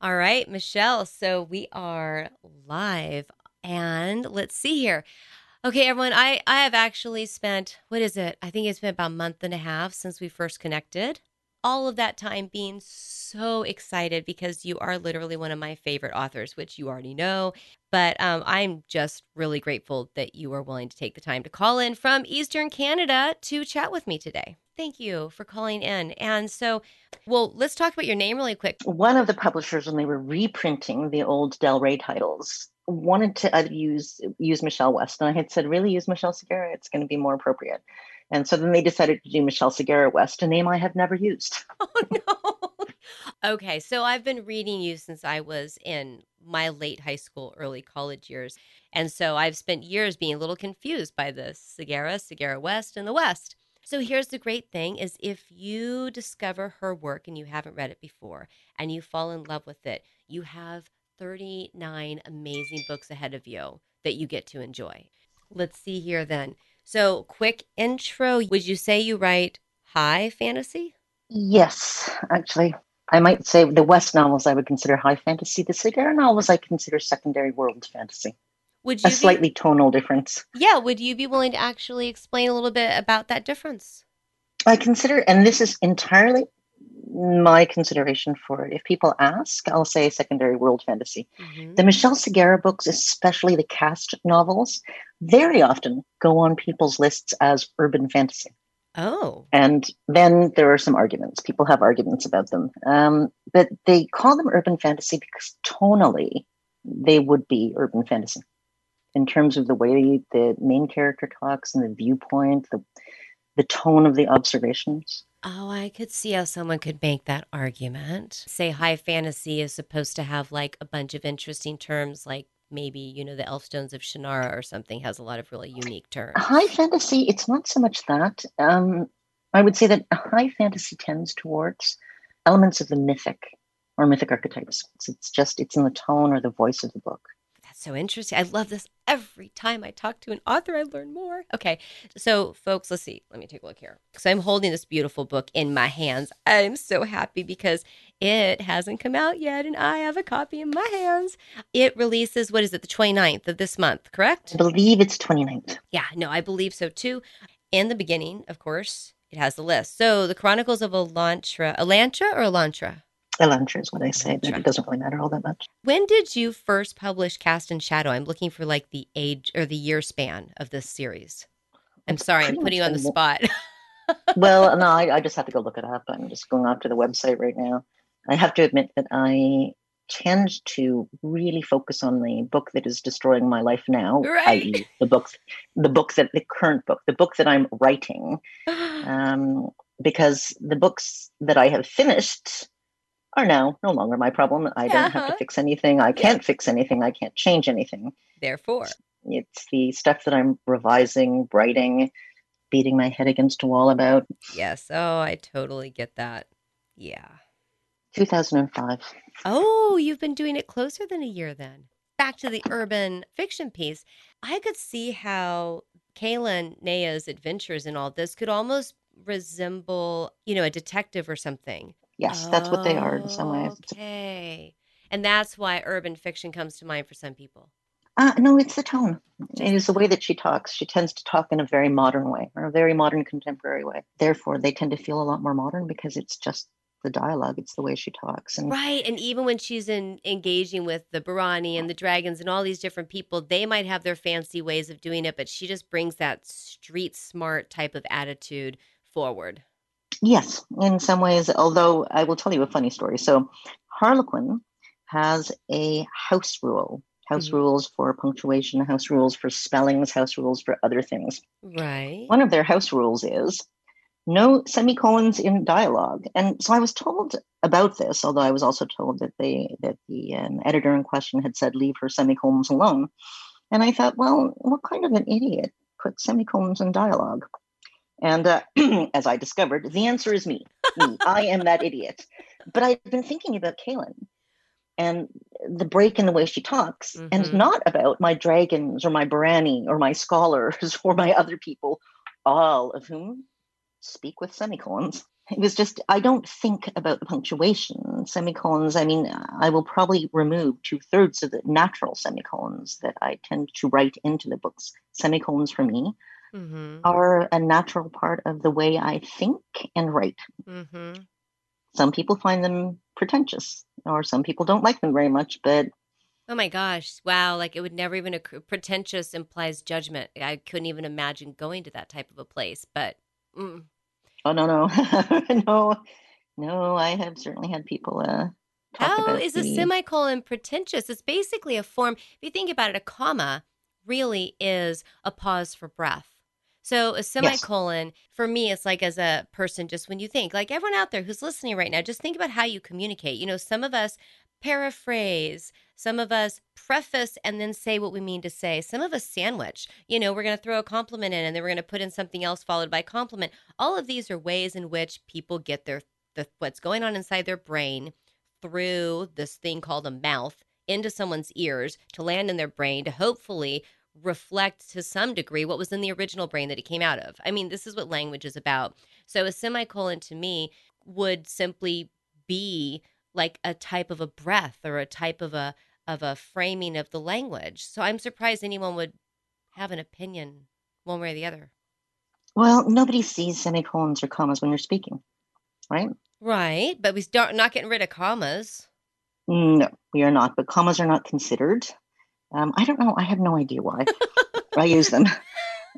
All right, Michelle. So we are live. And let's see here. Okay, everyone, I, I have actually spent, what is it? I think it's been about a month and a half since we first connected. All of that time being so excited because you are literally one of my favorite authors, which you already know. But um, I'm just really grateful that you are willing to take the time to call in from Eastern Canada to chat with me today. Thank you for calling in. And so, well, let's talk about your name really quick. One of the publishers, when they were reprinting the old Del Rey titles, wanted to uh, use use Michelle West, and I had said, "Really, use Michelle Sagara. It's going to be more appropriate." And so then they decided to do Michelle Sagara West, a name I have never used. Oh no. okay, so I've been reading you since I was in my late high school, early college years. And so I've spent years being a little confused by the Sagara, Sagara West, and the West. So here's the great thing is if you discover her work and you haven't read it before and you fall in love with it, you have 39 amazing books ahead of you that you get to enjoy. Let's see here then. So, quick intro. Would you say you write high fantasy? Yes, actually. I might say the West novels I would consider high fantasy. The Sagara novels I consider secondary world fantasy. Would you a slightly tonal difference? Yeah. Would you be willing to actually explain a little bit about that difference? I consider, and this is entirely my consideration for it. If people ask, I'll say secondary world fantasy. Mm-hmm. The Michelle Sagara books, especially the cast novels, very often go on people's lists as urban fantasy. Oh. And then there are some arguments. People have arguments about them. Um, but they call them urban fantasy because tonally they would be urban fantasy in terms of the way the main character talks and the viewpoint, the the tone of the observations. Oh, I could see how someone could make that argument. Say high fantasy is supposed to have like a bunch of interesting terms like maybe, you know, the Elfstones of Shannara or something has a lot of really unique terms. High fantasy, it's not so much that. Um, I would say that high fantasy tends towards elements of the mythic or mythic archetypes. It's just, it's in the tone or the voice of the book so interesting. I love this. Every time I talk to an author, I learn more. Okay. So, folks, let's see. Let me take a look here. So, I'm holding this beautiful book in my hands. I'm so happy because it hasn't come out yet, and I have a copy in my hands. It releases, what is it, the 29th of this month, correct? I believe it's 29th. Yeah, no, I believe so too. In the beginning, of course, it has the list. So, The Chronicles of Elantra, Elantra or Elantra? Elantra is what I say, but it doesn't really matter all that much. When did you first publish Cast in Shadow? I'm looking for like the age or the year span of this series. I'm sorry, I'm putting you on the spot. well, no, I, I, just have to go look it up. I'm just going off to the website right now. I have to admit that I tend to really focus on the book that is destroying my life now, right. i.e., the book, the book that the current book, the book that I'm writing, um, because the books that I have finished are now no longer my problem. I don't have to uh-huh. fix anything. I can't yeah. fix anything. I can't change anything. Therefore, it's the stuff that I'm revising, writing, beating my head against a wall about. Yes. Oh, I totally get that. Yeah. 2005. Oh, you've been doing it closer than a year then. Back to the urban fiction piece. I could see how Kaylin Neya's adventures and all this could almost resemble, you know, a detective or something. Yes, that's what they are in some ways. Okay. And that's why urban fiction comes to mind for some people. Uh, no, it's the tone. It is the way that she talks. She tends to talk in a very modern way or a very modern contemporary way. Therefore, they tend to feel a lot more modern because it's just the dialogue. It's the way she talks. And right. And even when she's in engaging with the Barrani and the dragons and all these different people, they might have their fancy ways of doing it, but she just brings that street smart type of attitude forward. Yes, in some ways, although I will tell you a funny story. So, Harlequin has a house rule house mm-hmm. rules for punctuation, house rules for spellings, house rules for other things. Right. One of their house rules is no semicolons in dialogue. And so I was told about this, although I was also told that they that the um, editor in question had said leave her semicolons alone. And I thought, well, what kind of an idiot puts semicolons in dialogue? And uh, as I discovered, the answer is me. me. I am that idiot. But I've been thinking about Kaylin and the break in the way she talks, mm-hmm. and not about my dragons or my Barrani or my scholars or my other people, all of whom speak with semicolons. It was just, I don't think about the punctuation semicolons, I mean, I will probably remove two thirds of the natural semicolons that I tend to write into the books. Semicolons for me mm-hmm. are a natural part of the way I think and write. Mm-hmm. Some people find them pretentious, or some people don't like them very much, but Oh my gosh. Wow. Like it would never even occur. Pretentious implies judgment. I couldn't even imagine going to that type of a place, but. Mm. Oh, no, no. no, no. I have certainly had people. Uh, How is the... a semicolon pretentious? It's basically a form. If you think about it, a comma really is a pause for breath. So a semicolon yes. for me, it's like as a person, just when you think, like everyone out there who's listening right now, just think about how you communicate. You know, some of us paraphrase, some of us preface and then say what we mean to say. Some of us sandwich. You know, we're going to throw a compliment in and then we're going to put in something else followed by compliment. All of these are ways in which people get their the, what's going on inside their brain through this thing called a mouth into someone's ears to land in their brain to hopefully reflect to some degree what was in the original brain that it came out of. I mean, this is what language is about. So a semicolon to me would simply be like a type of a breath or a type of a of a framing of the language. So I'm surprised anyone would have an opinion one way or the other. Well, nobody sees semicolons or commas when you're speaking, right? Right, but we start not getting rid of commas. No, we are not. But commas are not considered. Um, I don't know. I have no idea why. I use them.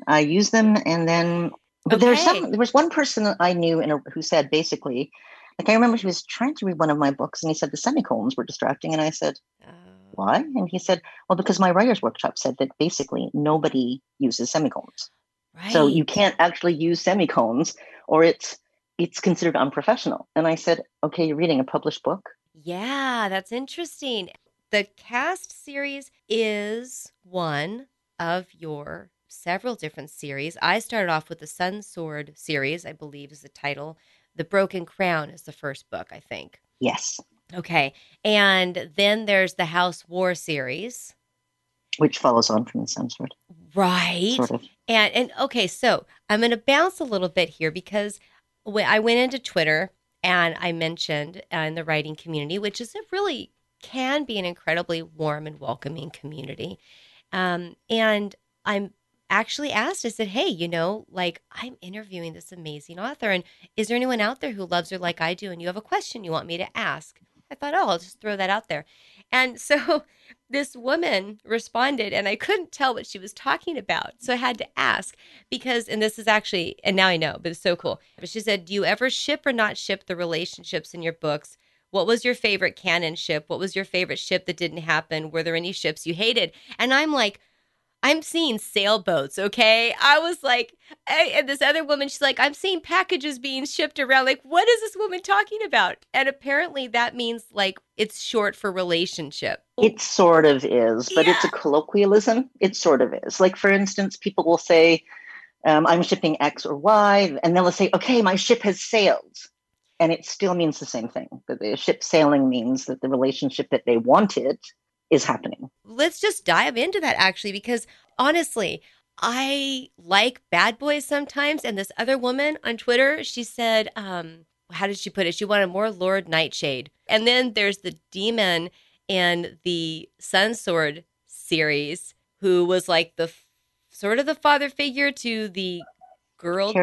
I use them, and then. But okay. there's some. There was one person I knew in a, who said basically, like I remember he was trying to read one of my books, and he said the semicolons were distracting, and I said, oh. "Why?" And he said, "Well, because my writers' workshop said that basically nobody uses semicolons, right. so you can't actually use semicolons, or it's it's considered unprofessional." And I said, "Okay, you're reading a published book." Yeah, that's interesting. The cast series is one of your several different series. I started off with the Sun Sword series, I believe is the title. The Broken Crown is the first book, I think. Yes. Okay. And then there's the House War series. Which follows on from the Sun Sword. Right. Sort of. And and okay, so I'm gonna bounce a little bit here because I went into Twitter and I mentioned uh, in the writing community, which is a really can be an incredibly warm and welcoming community. Um, and I'm actually asked, I said, Hey, you know, like I'm interviewing this amazing author. And is there anyone out there who loves her like I do? And you have a question you want me to ask? I thought, Oh, I'll just throw that out there. And so this woman responded, and I couldn't tell what she was talking about. So I had to ask because, and this is actually, and now I know, but it's so cool. But she said, Do you ever ship or not ship the relationships in your books? What was your favorite canon ship? What was your favorite ship that didn't happen? Were there any ships you hated? And I'm like, I'm seeing sailboats, okay? I was like, and this other woman, she's like, I'm seeing packages being shipped around. Like, what is this woman talking about? And apparently that means like it's short for relationship. It sort of is, but yeah. it's a colloquialism. It sort of is. Like, for instance, people will say, um, I'm shipping X or Y, and they'll say, okay, my ship has sailed and it still means the same thing. That the ship sailing means that the relationship that they wanted is happening. Let's just dive into that actually, because honestly, I like bad boys sometimes. And this other woman on Twitter, she said, um, how did she put it? She wanted more Lord Nightshade. And then there's the demon in the Sun Sword series, who was like the sort of the father figure to the girl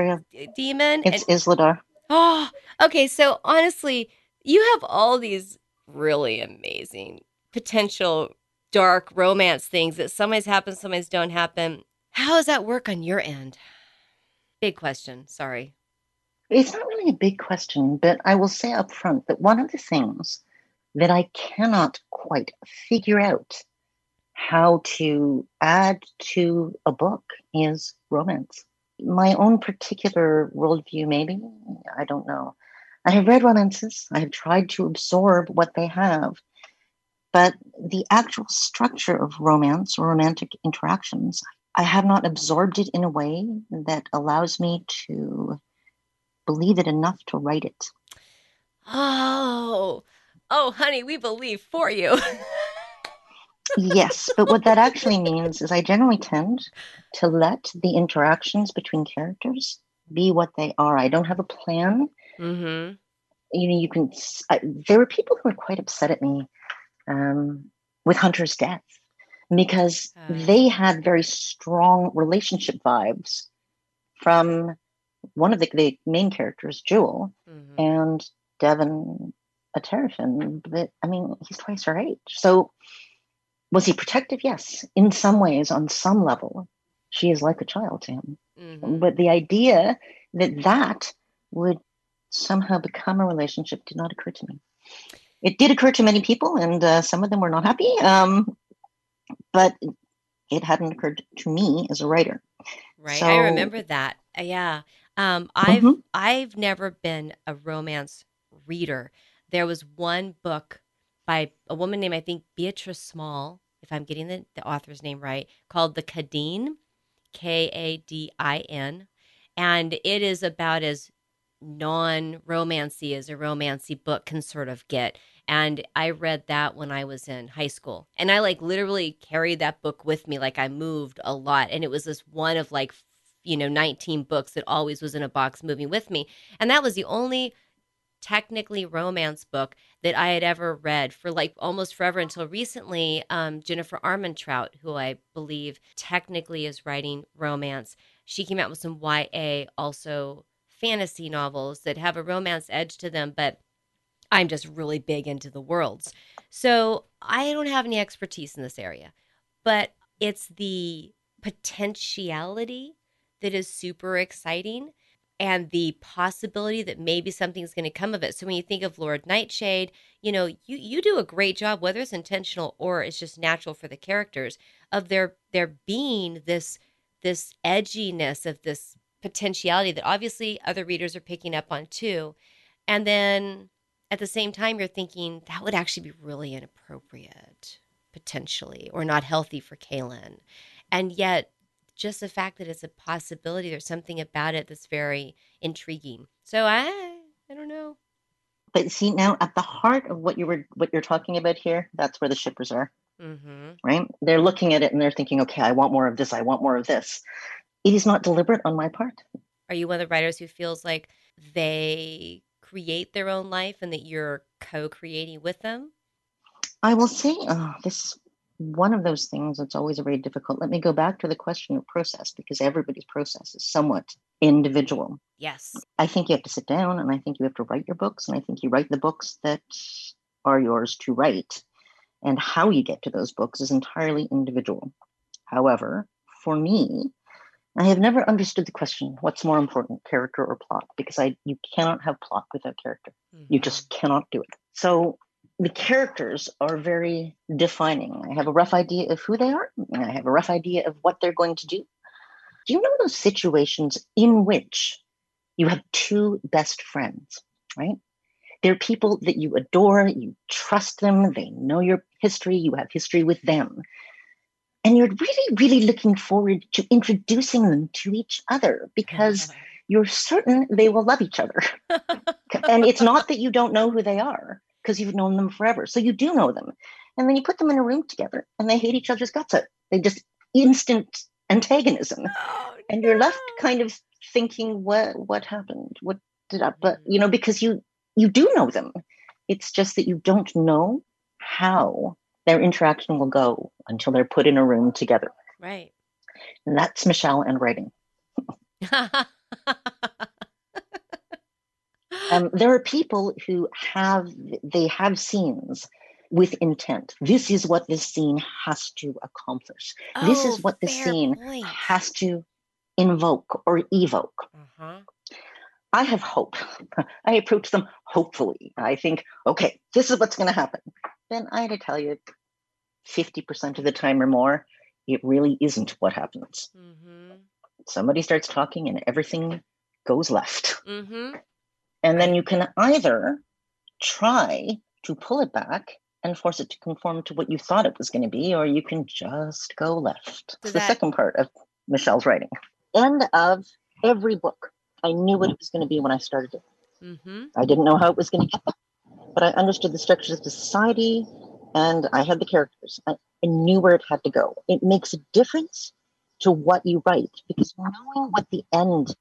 demon. It's and, Isladar. Oh, okay. So honestly, you have all these really amazing potential dark romance things that sometimes happen, sometimes don't happen. How does that work on your end? Big question. Sorry. It's not really a big question, but I will say up front that one of the things that I cannot quite figure out how to add to a book is romance my own particular worldview, maybe. I don't know. I have read romances, I have tried to absorb what they have, but the actual structure of romance or romantic interactions, I have not absorbed it in a way that allows me to believe it enough to write it. Oh, oh, honey, we believe for you. yes, but what that actually means is I generally tend to let the interactions between characters be what they are. I don't have a plan. Mm-hmm. you know, you can. I, there were people who were quite upset at me um, with Hunter's death because uh. they had very strong relationship vibes from one of the, the main characters, Jewel, mm-hmm. and Devon Aterafin. But I mean, he's twice her age. So was he protective? Yes. In some ways, on some level, she is like a child to him. Mm-hmm. But the idea that that would somehow become a relationship did not occur to me. It did occur to many people, and uh, some of them were not happy. Um, but it hadn't occurred to me as a writer. Right, so, I remember that. Uh, yeah, um, I've mm-hmm. I've never been a romance reader. There was one book by a woman named I think Bertrice Small, if I'm getting the, the author's name right, called The Kadin, K A D I N, and it is about as non-romancy as a romancy book can sort of get. And i read that when i was in high school. And i like literally carried that book with me like i moved a lot. And it was this one of like you know 19 books that always was in a box moving with me. And that was the only technically romance book that i had ever read for like almost forever until recently um, jennifer armentrout who i believe technically is writing romance she came out with some ya also fantasy novels that have a romance edge to them, but I'm just really big into the worlds. So I don't have any expertise in this area, but it's the potentiality that is super exciting and the possibility that maybe something's going to come of it. So when you think of Lord Nightshade, you know, you you do a great job whether it's intentional or it's just natural for the characters of their there being this this edginess of this potentiality that obviously other readers are picking up on too. And then at the same time, you're thinking that would actually be really inappropriate, potentially, or not healthy for Kaylin. And yet, just the fact that it's a possibility, there's something about it that's very intriguing. So I, I don't know. But see now, at the heart of what you were, what you're talking about here, that's where the shippers are. Mm-hmm. Right? They're looking at it and they're thinking, okay, I want more of this. I want more of this it is not deliberate on my part. Are you one of the writers who feels like they create their own life and that you're co-creating with them? I will say oh, this is one of those things that's always very difficult. Let me go back to the question of process because everybody's process is somewhat individual. Yes. I think you have to sit down and I think you have to write your books and I think you write the books that are yours to write. And how you get to those books is entirely individual. However, for me, I have never understood the question, what's more important, character or plot? Because I you cannot have plot without character. Mm-hmm. You just cannot do it. So the characters are very defining. I have a rough idea of who they are, and I have a rough idea of what they're going to do. Do you know those situations in which you have two best friends, right? They're people that you adore, you trust them, they know your history, you have history with them and you're really really looking forward to introducing them to each other because you're certain they will love each other and it's not that you don't know who they are because you've known them forever so you do know them. And then you put them in a room together and they hate each other's guts out. They just instant antagonism. Oh, and you're left kind of thinking what what happened? What did i but you know mm. because you you do know them. It's just that you don't know how their interaction will go until they're put in a room together. Right. And that's Michelle and writing. um, there are people who have they have scenes with intent. This is what this scene has to accomplish. Oh, this is oh, what the scene point. has to invoke or evoke. Uh-huh. I have hope. I approach them hopefully. I think, okay, this is what's going to happen. Then I had to tell you, 50% of the time or more, it really isn't what happens. Mm-hmm. Somebody starts talking and everything goes left. Mm-hmm. And then you can either try to pull it back and force it to conform to what you thought it was going to be, or you can just go left. It's that... the second part of Michelle's writing. End of every book. I knew what it was going to be when I started it. Mm-hmm. I didn't know how it was going to get there, but I understood the structures of the society, and I had the characters. I, I knew where it had to go. It makes a difference to what you write because knowing what the end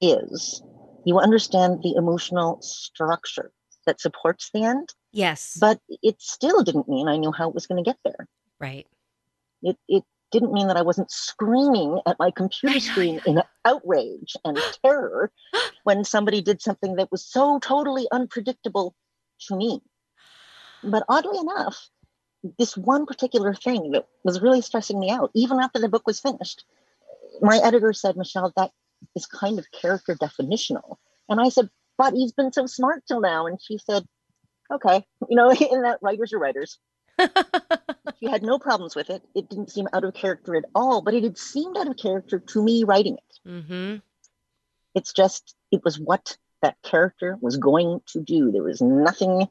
is, you understand the emotional structure that supports the end. Yes. But it still didn't mean I knew how it was going to get there. Right. It, it didn't mean that I wasn't screaming at my computer screen in outrage and terror when somebody did something that was so totally unpredictable to me. But oddly enough, this one particular thing that was really stressing me out, even after the book was finished, my editor said, Michelle, that is kind of character definitional. And I said, but he's been so smart till now. And she said, okay, you know, in that writers are writers. she had no problems with it. It didn't seem out of character at all, but it had seemed out of character to me writing it. Mm-hmm. It's just, it was what that character was going to do. There was nothing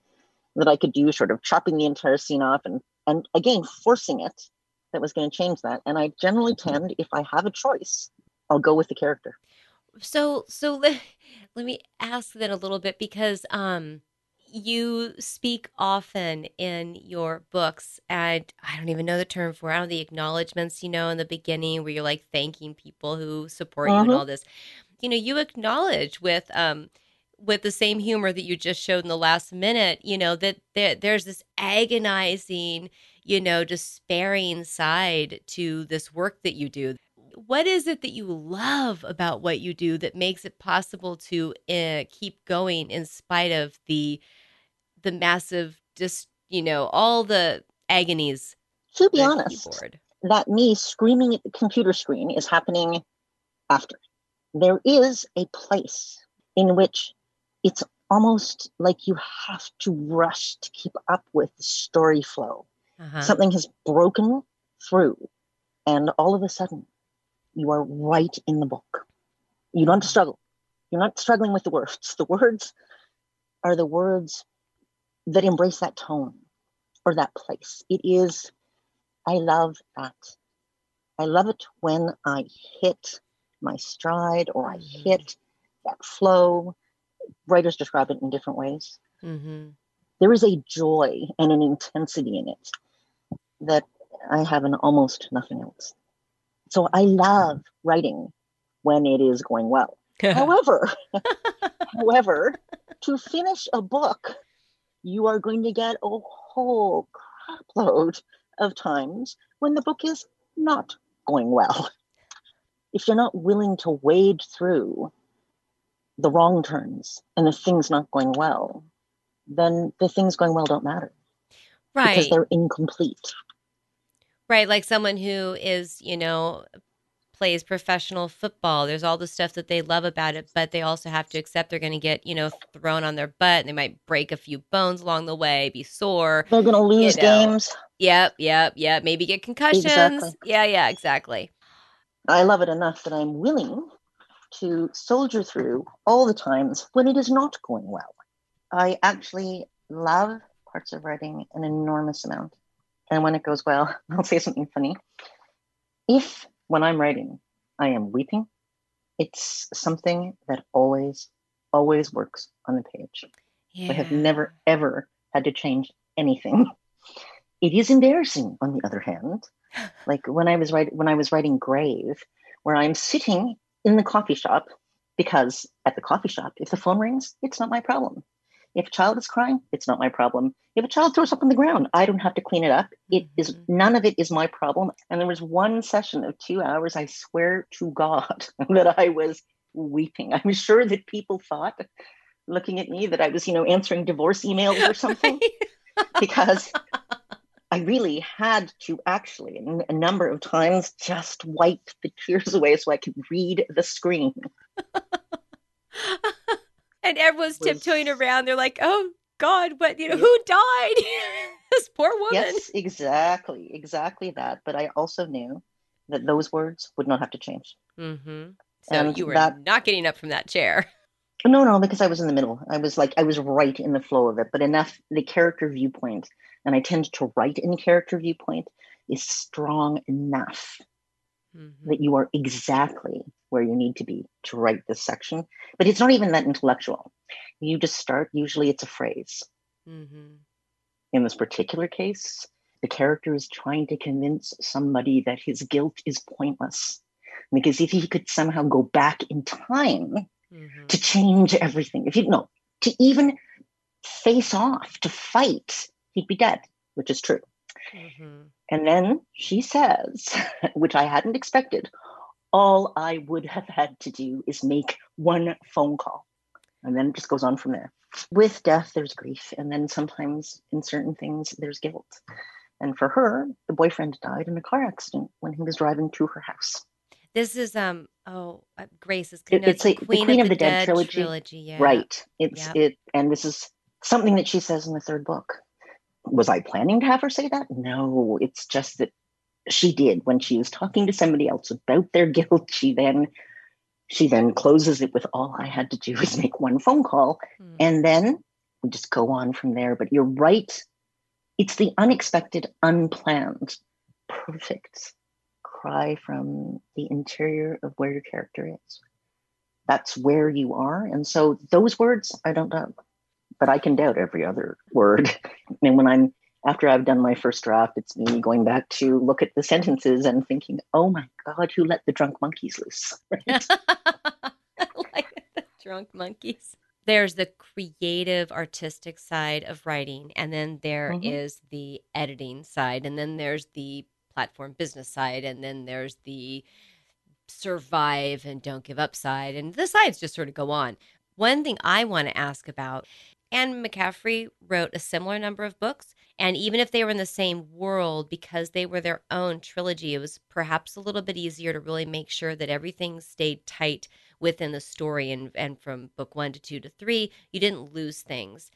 that I could do, sort of chopping the entire scene off and, and again, forcing it that was going to change that. And I generally tend, if I have a choice, I'll go with the character. So, so let, let me ask then a little bit because, um, you speak often in your books, and I don't even know the term for it. I don't know the acknowledgments, you know, in the beginning where you're like thanking people who support you and Mhm. all this. You know, you acknowledge with um with the same humor that you just showed in the last minute, you know, that there, there's this agonizing, you know, despairing side to this work that you do. What is it that you love about what you do that makes it possible to uh, keep going in spite of the the massive just you know all the agonies To be honest, keyboard that me screaming at the computer screen is happening after. There is a place in which it's almost like you have to rush to keep up with the story flow. uh-huh. Something has broken through, and all of a sudden, you are right in the book. You don't struggle. You're not struggling with the words. The words are the words that embrace that tone or that place. It is, I love that. I love it when I hit my stride or I Mhm. hit that flow. Writers describe it in different ways. mm-hmm. There is a joy and an intensity in it that I have in almost nothing else. So I love writing when it is going well. However, however, to finish a book, you are going to get a whole crapload of times when the book is not going well. If you're not willing to wade through the wrong turns and the things not going well, then the things going well don't matter because they're incomplete. Right like someone who is you know plays professional football there's all the stuff that they love about it but they also have to accept they're going to get you know thrown on their butt and they might break a few bones along the way be sore They're going to lose know. games. yep yep yep maybe get concussions Exactly. yeah yeah exactly I love it enough that I'm willing to soldier through all the times when it is not going well. I actually love parts of writing an enormous amount. And when it goes well, I'll say something funny. If when I'm writing, I am weeping, it's something that always, always works on the page. yeah. I have never, ever had to change anything. It is embarrassing, on the other hand. Like when I was writing when I was writing Grave, where I'm sitting in the coffee shop, because at the coffee shop, if the phone rings, it's not my problem. If a child is crying, it's not my problem. If a child throws up on the ground, I don't have to clean it up. It is Mhm. none of it is my problem. And there was one session of two hours, I swear to God, that I was weeping. I'm sure that people thought, looking at me, that I was, you know, answering divorce emails or something because I really had to actually, a number of times, just wipe the tears away so I could read the screen. and everyone's Was- tiptoeing around. They're like, "Oh God, what? You know, who died? this poor woman." Yes, exactly, exactly that. But I also knew that those words would not have to change. Mm-hmm. So And you were that- not getting up from that chair. No, no, because I was in the middle. I was like, I was right in the flow of it, but enough, the character viewpoint, and I tend to write in character viewpoint, is strong enough Mhm. that you are exactly where you need to be to write this section. But it's not even that intellectual. You just start, usually it's a phrase. Mm-hmm. In this particular case, the character is trying to convince somebody that his guilt is pointless. Because if he could somehow go back in time Mhm. to change everything, if you know, to even face off to fight, he'd be dead, which is true. Mm-hmm. And then she says, which I hadn't expected, all I would have had to do is make one phone call. And then it just goes on from there. With death, there's grief. And then sometimes in certain things, there's guilt. And for her, the boyfriend died in a car accident when he was driving to her house. This is um oh uh, Grave is it, it's like Queen, the Queen of, of the, the Dead, Dead, trilogy. trilogy yeah. Right. It's yep. it and this is something that she says in the third book. Was I planning to have her say that? No, it's just that she did when she was talking to somebody else about their guilt. She then she then closes it with all I had to do is make one phone call. Hmm. And then we just go on from there. But you're right. It's the unexpected, unplanned, perfect cry from the interior of where your character is. That's where you are. And so those words I don't doubt, but I can doubt every other word. and when I'm after I've done my first draft, it's me going back to look at the sentences and thinking, oh my God, who let the drunk monkeys loose? Right? like the drunk monkeys. There's the creative, artistic side of writing, and then there mm-hmm. is the editing side, and then there's the platform business side, and then there's the survive and don't give up side, and the sides just sort of go on. One thing I want to ask about Anne McCaffrey wrote a similar number of books. And even if they were in the same world, because they were their own trilogy, it was perhaps a little bit easier to really make sure that everything stayed tight within the story. And, and from book one to two to three, you didn't lose things.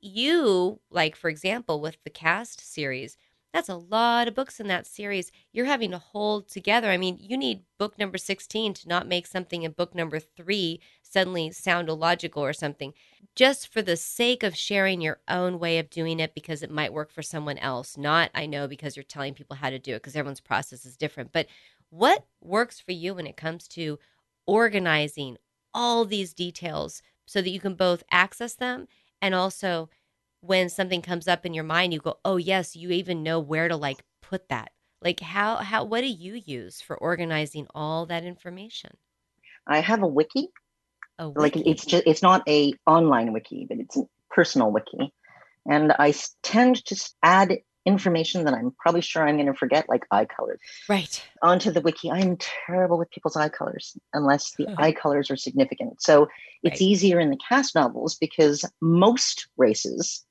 You, like, for example, with the cast series, that's a lot of books in that series. You're having to hold together. I mean, you need book number 16 to not make something in book number three suddenly sound illogical or something, just for the sake of sharing your own way of doing it because it might work for someone else. Not, I know, because you're telling people how to do it because everyone's process is different. But what works for you when it comes to organizing all these details so that you can both access them and also when something comes up in your mind you go oh yes you even know where to like put that. Like how how what do you use for organizing all that information? I have a wiki, a wiki. like it's just it's not a online wiki but it's a personal wiki. And i tend to add information that i'm probably sure i'm going to forget like eye colors. Right. Onto the wiki. I'm terrible with people's eye colors unless the eye colors are significant. So it's right. easier in the cast novels because most races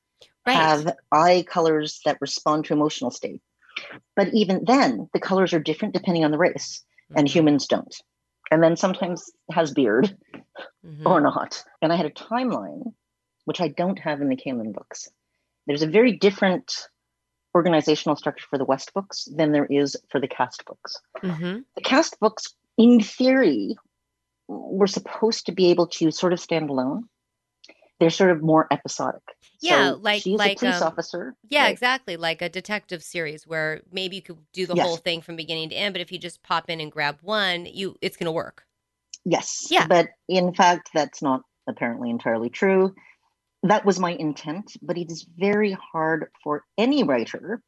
right. have eye colors that respond to emotional state. But even then, the colors are different depending on the race, mm-hmm. and humans don't. And then sometimes has beard mm-hmm. or not. And I had a timeline, which I don't have in the Kaylin books. There's a very different organizational structure for the West books than there is for the cast books. Mm-hmm. The cast books, in theory, were supposed to be able to sort of stand alone they're sort of more episodic. Yeah, so like she's like a police um, officer. Yeah, right? exactly, like a detective series where maybe you could do the yes. whole thing from beginning to end, but if you just pop in and grab one, you it's going to work. Yes. Yeah. But in fact, that's not apparently entirely true. That was my intent, but it is very hard for any writer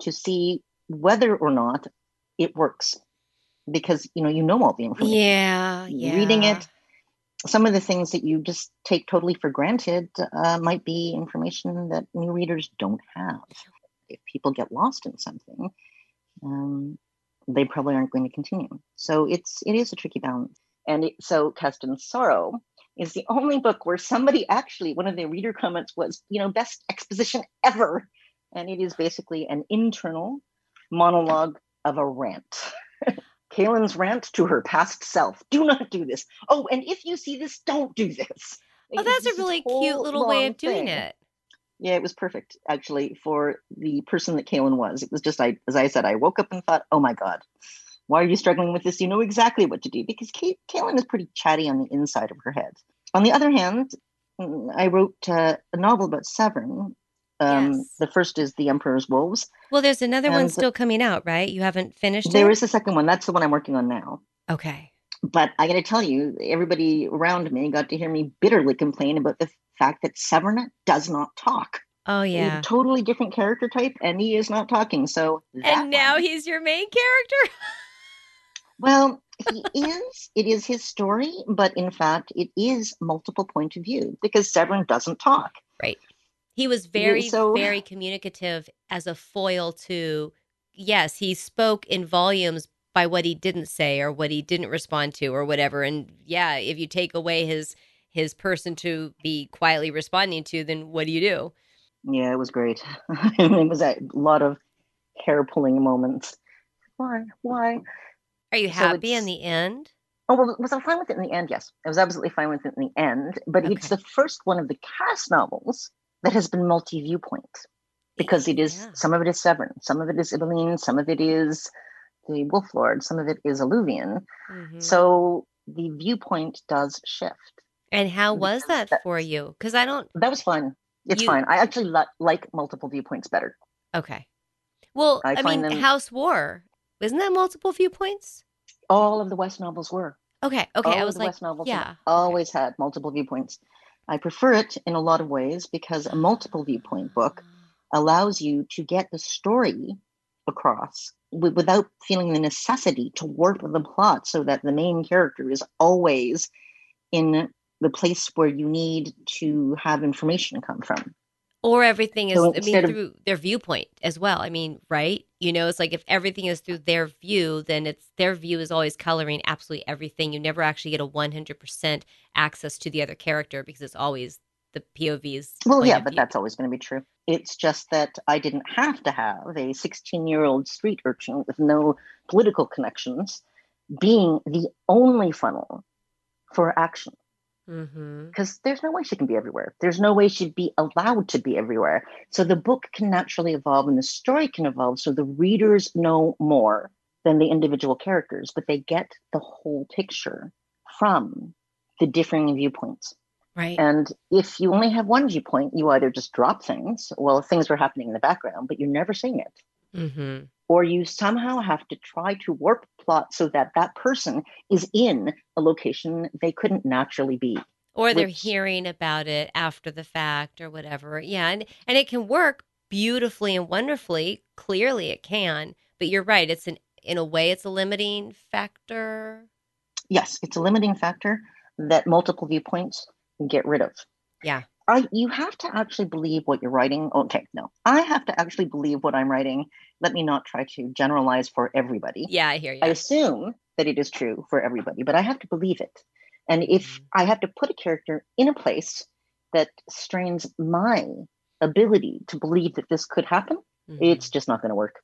to see whether or not it works because you know you know all the information. Yeah, yeah. Reading it, some of the things that you just take totally for granted uh, might be information that new readers don't have. If people get lost in something, um, they probably aren't going to continue. So it's it is a tricky balance. And it, so Cast in Sorrow is the only book where somebody actually one of the reader comments was, you know, best exposition ever, and it is basically an internal monologue of a rant. Kaylin's rant to her past self. Do not do this. Oh, and if you see this, don't do this. Oh, that's a really cute little way of doing thing. it. Yeah, it was perfect actually for the person that Kaylin was. It was just I as I said, I woke up and thought, oh my God, why are you struggling with this? You know exactly what to do because Kay- Kaylin is pretty chatty on the inside of her head. On the other hand, mm, I wrote uh, a novel about Severn um, yes. The first is The Emperor's Wolves. Well, there's another and one still coming out, right? You haven't finished There it? is a second one. That's the one I'm working on now. Okay. But I got to tell you, everybody around me got to hear me bitterly complain about the fact that Severn does not talk. Oh yeah, totally different character type, and he is not talking. So and now one, he's your main character. well, he is. It is his story, but in fact, it is multiple point of view because Severn doesn't talk. Right. He was very, so, very communicative as a foil to, yes, he spoke in volumes by what he didn't say or what he didn't respond to or whatever. And yeah, if you take away his his person to be quietly responding to, then what do you do? Yeah, it was great. it was a lot of hair pulling moments. Why? Why? Are you happy so in the end? Oh, well, was I fine with it in the end? Yes, I was absolutely fine with it in the end. But okay. it's the first one of the cast novels that has been multi viewpoint because it is yeah. some of it is Severn, some of it is Ybelline, some of it is the Wolf Lord, some of it is Alluvion. Mm-hmm. So the viewpoint does shift. And how was that for you? Because I don't. That was fun. It's you... fine. I actually li- like multiple viewpoints better. Okay. Well, I, I mean, them... House War isn't that multiple viewpoints? All of the West novels were. Okay. Okay. All I was the like, West novels yeah, always okay. had multiple viewpoints. I prefer it in a lot of ways because a multiple viewpoint book allows you to get the story across without feeling the necessity to warp the plot so that the main character is always in the place where you need to have information come from or everything is so i mean through their viewpoint as well. I mean right? You know it's like if everything is through their view then it's their view is always coloring absolutely everything. You never actually get a 100% access to the other character because it's always the pov's well yeah but view. that's always going to be true. It's just that i didn't have to have a 16 year old street urchin with no political connections being the only funnel for action because mm-hmm. there's no way she can be everywhere. There's no way she'd be allowed to be everywhere. So the book can naturally evolve and the story can evolve so the readers know more than the individual characters, but they get the whole picture from the differing viewpoints. Right. And if you only have one viewpoint, you either just drop things, well, things were happening in the background, but you're never seeing it. Mm-hmm. Or you somehow have to try to warp plot so that that person is in a location they couldn't naturally be. Or they're which, hearing about it after the fact or whatever. Yeah. And, and it can work beautifully and wonderfully. Clearly it can. But you're right. It's an, in a way, it's a limiting factor. Yes, it's a limiting factor that multiple viewpoints get rid of. Yeah. I, you have to actually believe what you're writing. Okay, no, I have to actually believe what I'm writing. Let me not try to generalize for everybody. Yeah, I hear you. I assume that it is true for everybody, but I have to believe it. And if mm-hmm. I have to put a character in a place that strains my ability to believe that this could happen, mm-hmm. it's just not going to work.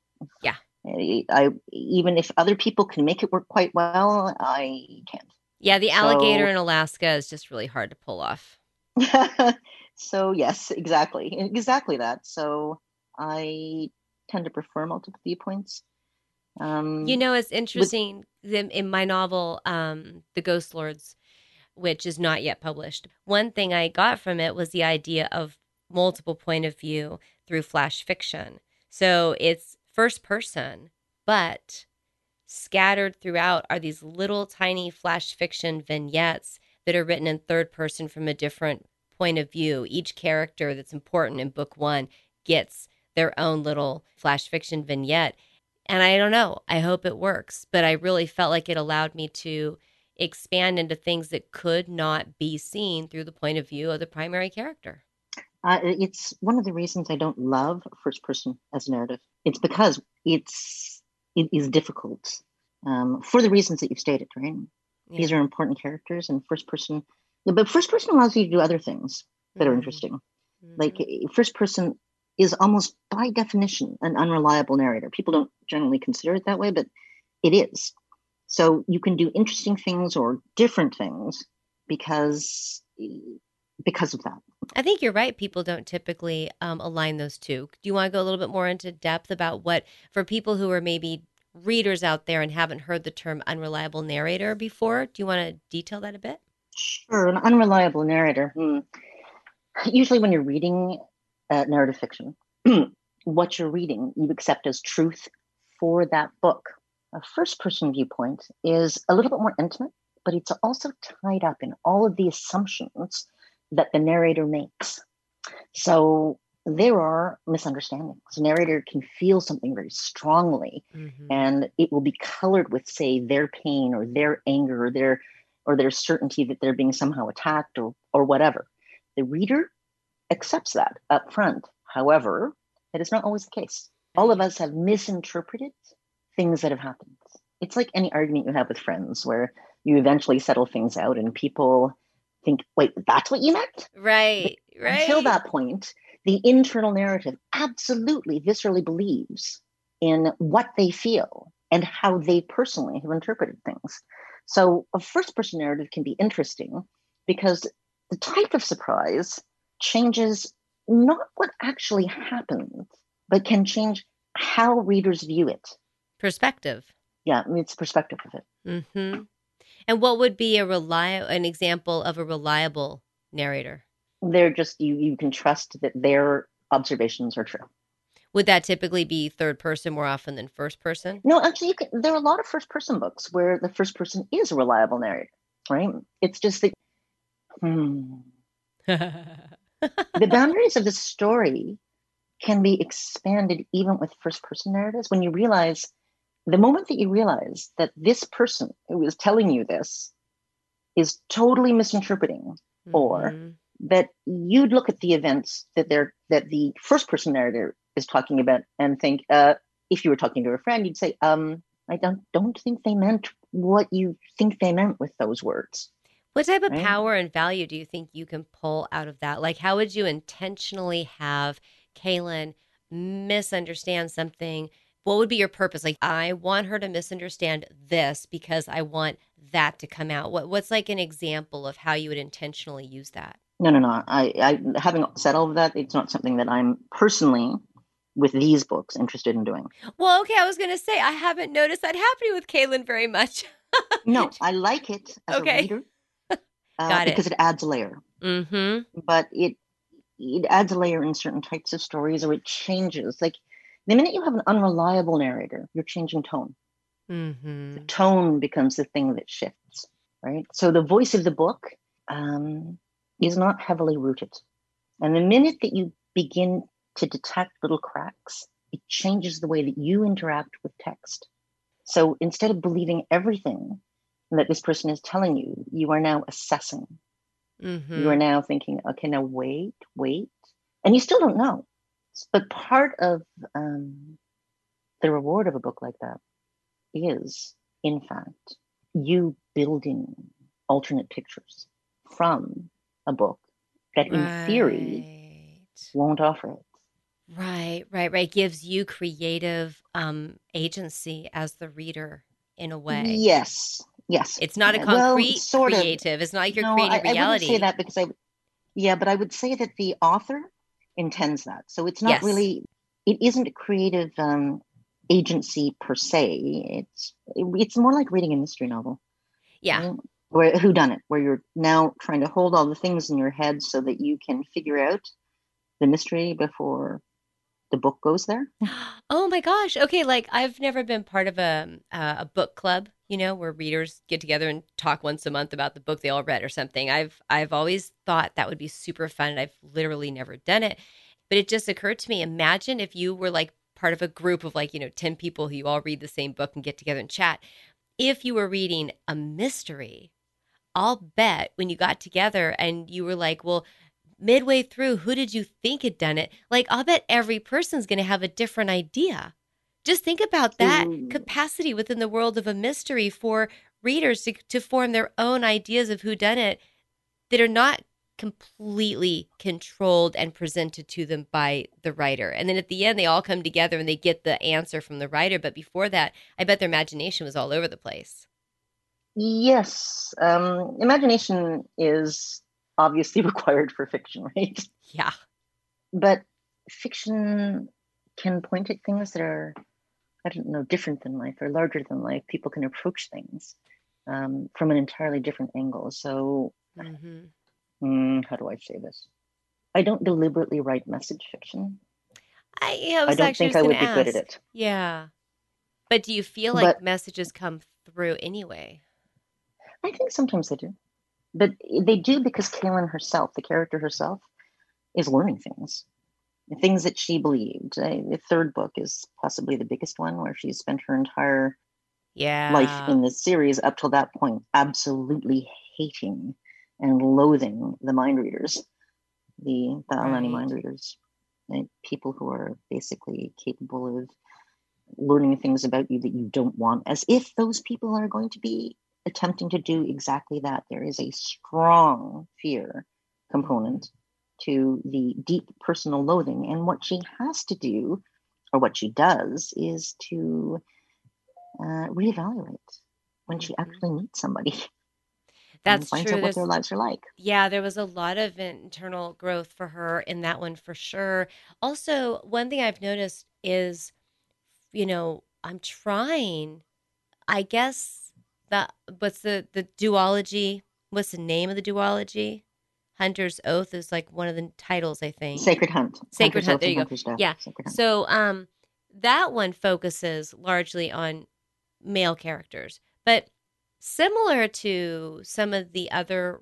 Yeah. I even if other people can make it work quite well, I can't. Yeah, the alligator so, in Alaska is just really hard to pull off. so yes, exactly, exactly that. So I tend to prefer multiple viewpoints. Um, you know, it's interesting with, in my novel, um, The Ghost Lords, which is not yet published. One thing I got from it was the idea of multiple point of view through flash fiction. So it's first person, but scattered throughout are these little tiny flash fiction vignettes that are written in third person from a different point of view. Each character that's important in book one gets their own little flash fiction vignette. And I don't know, I hope it works, but I really felt like it allowed me to expand into things that could not be seen through the point of view of the primary character. Uh, it's one of the reasons I don't love first person as a narrative. It's because it's it is difficult um, for the reasons that you've stated, right? Yeah. These are important characters, and first person but first person allows you to do other things that are mm-hmm. interesting. Mm-hmm. Like first person is almost by definition an unreliable narrator. People don't generally consider it that way, but it is. So you can do interesting things or different things because because of that. I think you're right. People don't typically um, align those two. Do you want to go a little bit more into depth about what, for people who are maybe readers out there and haven't heard the term unreliable narrator before, do you want to detail that a bit? Sure, an unreliable narrator. Hmm. Usually, when you're reading uh, narrative fiction, what you're reading you accept as truth for that book. A first person viewpoint is a little bit more intimate, but it's also tied up in all of the assumptions that the narrator makes. So there are misunderstandings. The narrator can feel something very strongly, mm-hmm. and it will be colored with, say, their pain or their anger or their or their certainty that they're being somehow attacked or or whatever. The reader accepts that up front. However, that is not always the case. All of us have misinterpreted things that have happened. It's like any argument you have with friends where you eventually settle things out and people think, wait, that's what you meant? Right, right. Until that point, the internal narrative absolutely viscerally believes in what they feel and how they personally have interpreted things. So a first person narrative can be interesting because the type of surprise changes not what actually happened, but can change how readers view it. Perspective. Yeah, it's perspective of it. Mm-hmm. And what would be a reliable an example of a reliable narrator? They're just you you can trust that their observations are true. Would that typically be third person more often than first person? No, actually, you can, there are a lot of first person books where the first person is a reliable narrator, right? It's just that hmm, the boundaries of the story can be expanded even with first person narratives when you realize the moment that you realize that this person who is telling you this is totally misinterpreting mm-hmm. or that you'd look at the events that they're that the first person narrator is talking about and think uh, if you were talking to a friend you'd say um i don't don't think they meant what you think they meant with those words. What type of right? power and value do you think you can pull out of that? Like how would you intentionally have kaylin misunderstand something? What would be your purpose? Like i want her to misunderstand this because i want that to come out. What what's like an example of how you would intentionally use that no no no i i having said all of that it's not something that i'm personally with these books interested in doing well okay i was going to say i haven't noticed that happening with kaylin very much no i like it as okay. a reader uh, Got it. because it adds a layer mm-hmm. but it it adds a layer in certain types of stories or it changes like the minute you have an unreliable narrator, you're changing tone. Mm-hmm. The tone becomes the thing that shifts, right? So the voice of the book um, is not heavily rooted. And the minute that you begin to detect little cracks, it changes the way that you interact with text. So instead of believing everything that this person is telling you, you are now assessing. Mm-hmm. You are now thinking, okay, now wait, wait. And you still don't know. But part of um, the reward of a book like that is, in fact, you building alternate pictures from a book that, in right. theory, won't offer it. Right, right, right. Gives you creative um, agency as the reader in a way. Yes, yes. It's not a concrete well, sort creative. Of. It's not like you're no, creating I, reality. I wouldn't say that because I, yeah, but I would say that the author intends that. So it's not yes. really, it isn't a creative um, agency per se. It's it's more like reading a mystery novel. Yeah. Where who done it? Where you're now trying to hold all the things in your head so that you can figure out the mystery before the book goes there. Oh my gosh. Okay, like I've never been part of a uh, a book club, you know, where readers get together and talk once a month about the book they all read or something. I've I've always thought that would be super fun I've literally never done it. But it just occurred to me, imagine if you were like part of a group of like, you know, 10 people who all read the same book and get together and chat. If you were reading a mystery, I'll bet when you got together and you were like, well, midway through, who did you think had done it? Like, I'll bet every person's going to have a different idea. Just think about that mm. capacity within the world of a mystery for readers to, to form their own ideas of who done it that are not completely controlled and presented to them by the writer. And then at the end, they all come together and they get the answer from the writer. But before that, I bet their imagination was all over the place. Yes. Um, imagination is obviously required for fiction, right? Yeah. But fiction can point at things that are, I don't know, different than life or larger than life. People can approach things um, from an entirely different angle. So, mm-hmm. mm, how do I say this? I don't deliberately write message fiction. I, yeah, I, I don't think I would ask. be good at it. Yeah. But do you feel like but, messages come through anyway? I think sometimes they do but they do because Kaylin herself, the character herself, is learning things, things that she believed. The third book is possibly the biggest one, where she's spent her entire yeah. life in this series up till that point, absolutely hating and loathing the mind readers. the the Tha'alani mind readers, and people who are basically capable of learning things about you that you don't want, as if those people are going to be attempting to do exactly that. There is a strong fear component to the deep personal loathing, and what she has to do, or what she does, is to uh, reevaluate when she Mhm. actually meets somebody That's finds true. out what There's their lives are like. Yeah, there was a lot of internal growth for her in that one for sure. Also, one thing I've noticed is, you know, I'm trying, I guess the what's the the duology? What's the name of the duology? Hunter's Oath is like one of the titles, I think. Sacred Hunt. Sacred Hunter's Hunt, Oath there you go. Death. Yeah. So, um, that one focuses largely on male characters, but similar to some of the other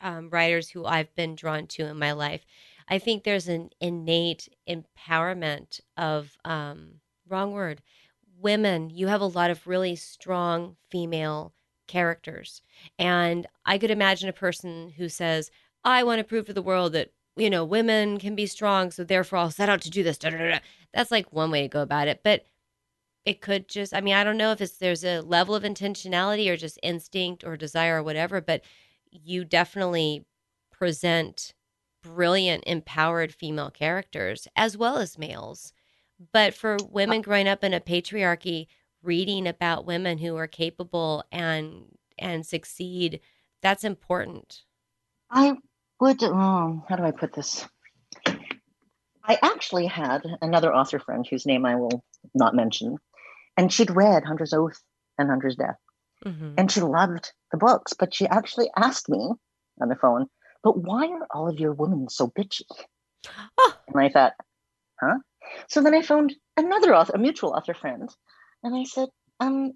um, writers who I've been drawn to in my life, I think there's an innate empowerment of um, wrong word women. You have a lot of really strong female characters, and I could imagine a person who says, "I want to prove to the world that." You know, women can be strong, so therefore I'll set out to do this. Da, da, da. That's like one way to go about it. But it could just i mean i don't know if it's there's a level of intentionality or just instinct or desire or whatever but you definitely present brilliant empowered female characters as well as males but for women growing up in a patriarchy reading about women who are capable and and succeed that's important I would, um, how do I put this? I actually had another author friend whose name I will not mention, and she'd read Hunter's Oath and Hunter's Death, mm-hmm. and she loved the books, but she actually asked me on the phone, but why are all of your women so bitchy? oh And I thought, huh? So then I phoned another author, a mutual author friend, and I said, um,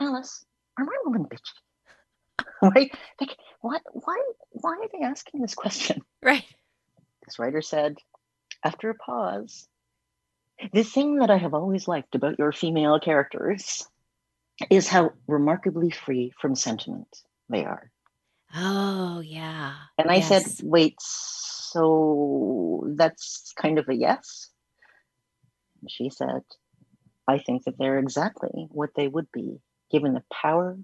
Alice, are my women bitchy? right? Like, why, why, why are they asking this question? right This writer said, after a pause, the thing that I have always liked about your female characters is how remarkably free from sentiment they are. oh yeah And I said, wait, so that's kind of a yes? She said, I think that they're exactly what they would be given the power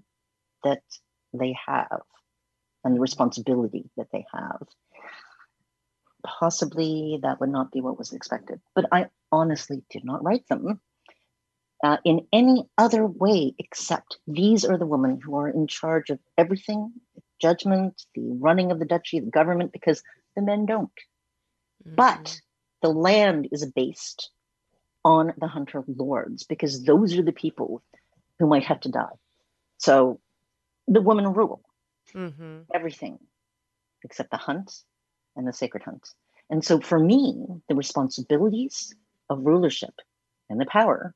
that they have and the responsibility that they have. Possibly that would not be what was expected, but I honestly did not write them uh, in any other way except these are the women who are in charge of everything judgment, the running of the duchy, the government, because the men don't. Mhm. But the land is based on the hunter lords because those are the people who might have to die. So the women rule mm-hmm. everything except the hunt and the sacred hunt. And so for me, the responsibilities of rulership and the power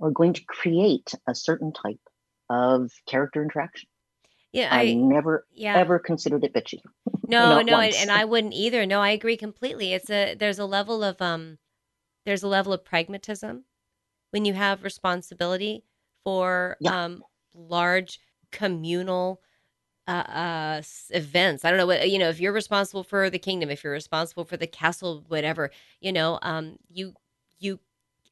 are going to create a certain type of character interaction. yeah I, i never yeah ever considered it bitchy. No, no, and, and I wouldn't either. No, I agree completely. It's a there's a level of um there's a level of pragmatism when you have responsibility for Yeah. um large communal uh, uh events. I don't know what you know, if you're responsible for the kingdom, if you're responsible for the castle whatever, you know, um you you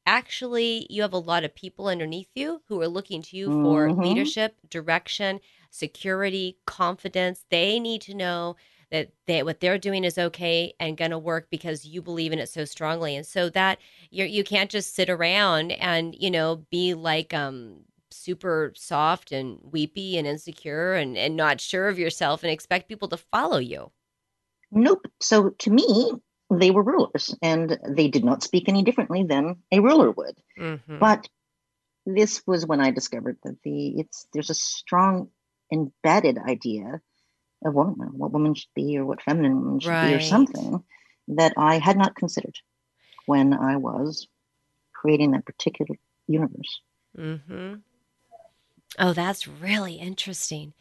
actually you have a lot of people underneath you who are looking to you for Mhm. leadership, direction, security, confidence. They need to know that they, what they're doing is okay and going to work because you believe in it so strongly. And so that you you can't just sit around and, you know, be like um super soft and weepy and insecure and and not sure of yourself and expect people to follow you. Nope. So to me, they were rulers and they did not speak any differently than a ruler would. Mhm. But this was when I discovered that the it's there's a strong embedded idea of what, what women should be or what feminine women should be or something that I had not considered when I was creating that particular universe. Mm-hmm. Oh, that's really interesting.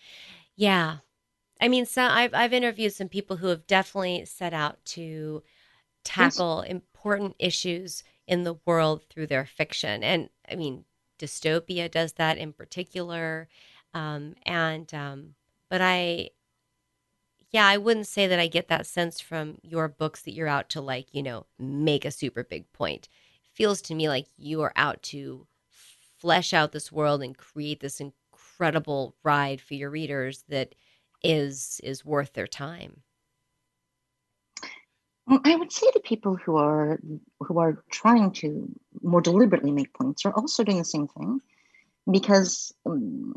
Yeah. I mean, so I've I've interviewed some people who have definitely set out to tackle important issues in the world through their fiction. And I mean, dystopia does that in particular. Um, and um, but I Yeah, I wouldn't say that I get that sense from your books that you're out to like, you know, make a super big point. It feels to me like you are out to flesh out this world and create this incredible ride for your readers that is is worth their time. Well, I would say to people who are who are trying to more deliberately make points are also doing the same thing, because um,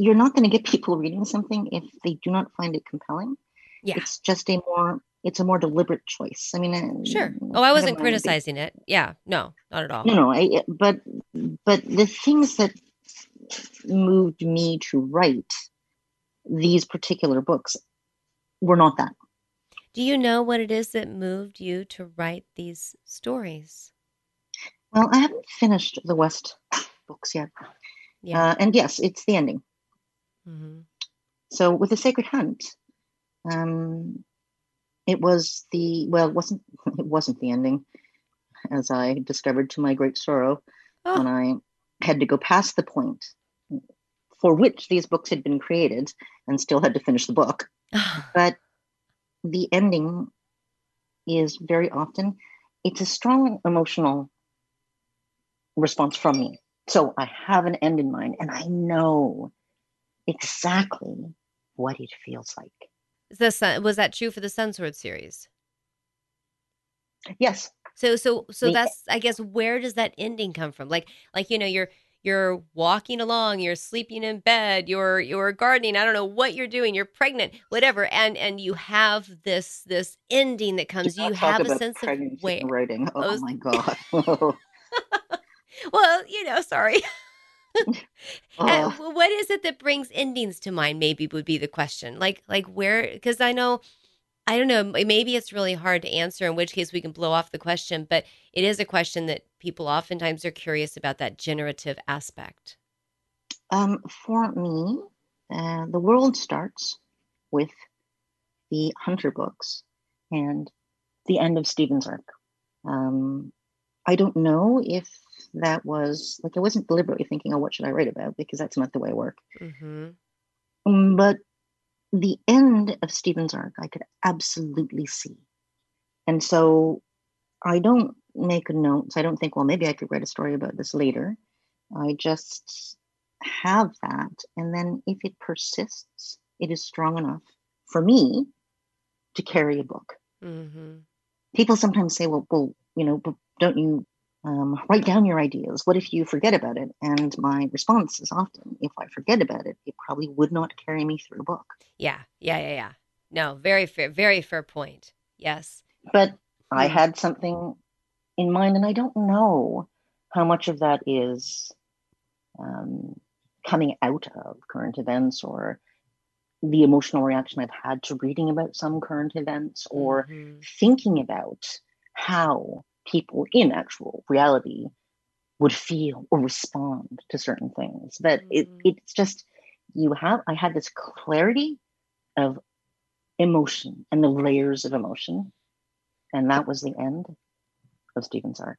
you're not going to get people reading something if they do not find it compelling. Yeah, it's just a more it's a more deliberate choice. I mean, sure. Oh, I wasn't criticizing it. Yeah, no, not at all. No, no. I, but but the things that moved me to write these particular books were not that. Do you know what it is that moved you to write these stories? Well, I haven't finished the West books yet. Yeah. Uh, and yes, it's the ending. Mm-hmm. So with the Sacred Hunt, um, it was the well, it wasn't it wasn't the ending, as I discovered to my great sorrow oh. when I had to go past the point for which these books had been created and still had to finish the book. but the ending is very often it's a strong emotional response from me. So I have an end in mind and I know exactly what it feels like. The was that true for the Sun Sword series? Yes. So so so the, that's I guess where does that ending come from? Like like you know you're you're walking along you're sleeping in bed you're you're gardening i don't know what you're doing you're pregnant whatever and and you have this this ending that comes you have a sense of writing oh, oh my god well you know sorry uh, what is it that brings endings to mind maybe would be the question like like where because i know I don't know. Maybe it's really hard to answer, in which case we can blow off the question, but it is a question that people oftentimes are curious about that generative aspect. Um, for me, uh, the world starts with the Hunter books and the end of Stephen's arc. Um, I don't know if that was like I wasn't deliberately thinking, oh, what should I write about? Because that's not the way I work. Mm-hmm. Um, but the end of Stephen's arc, I could absolutely see. And so I don't make notes. I don't think, well, maybe I could write a story about this later. I just have that. And then if it persists, it is strong enough for me to carry a book. Mm-hmm. People sometimes say, well, well, you know, but don't you um, write down your ideas. What if you forget about it? And my response is often, if I forget about it, it probably would not carry me through a book. Yeah, yeah, yeah, yeah. No, very fair, very fair point. Yes. But I hmm. had something in mind, and I don't know how much of that is um, coming out of current events or the emotional reaction I've had to reading about some current events or mm-hmm. thinking about how people in actual reality would feel or respond to certain things. But mm-hmm. it, it's just, you have, I had this clarity of emotion and the layers of emotion. And that was the end of Stephen's arc.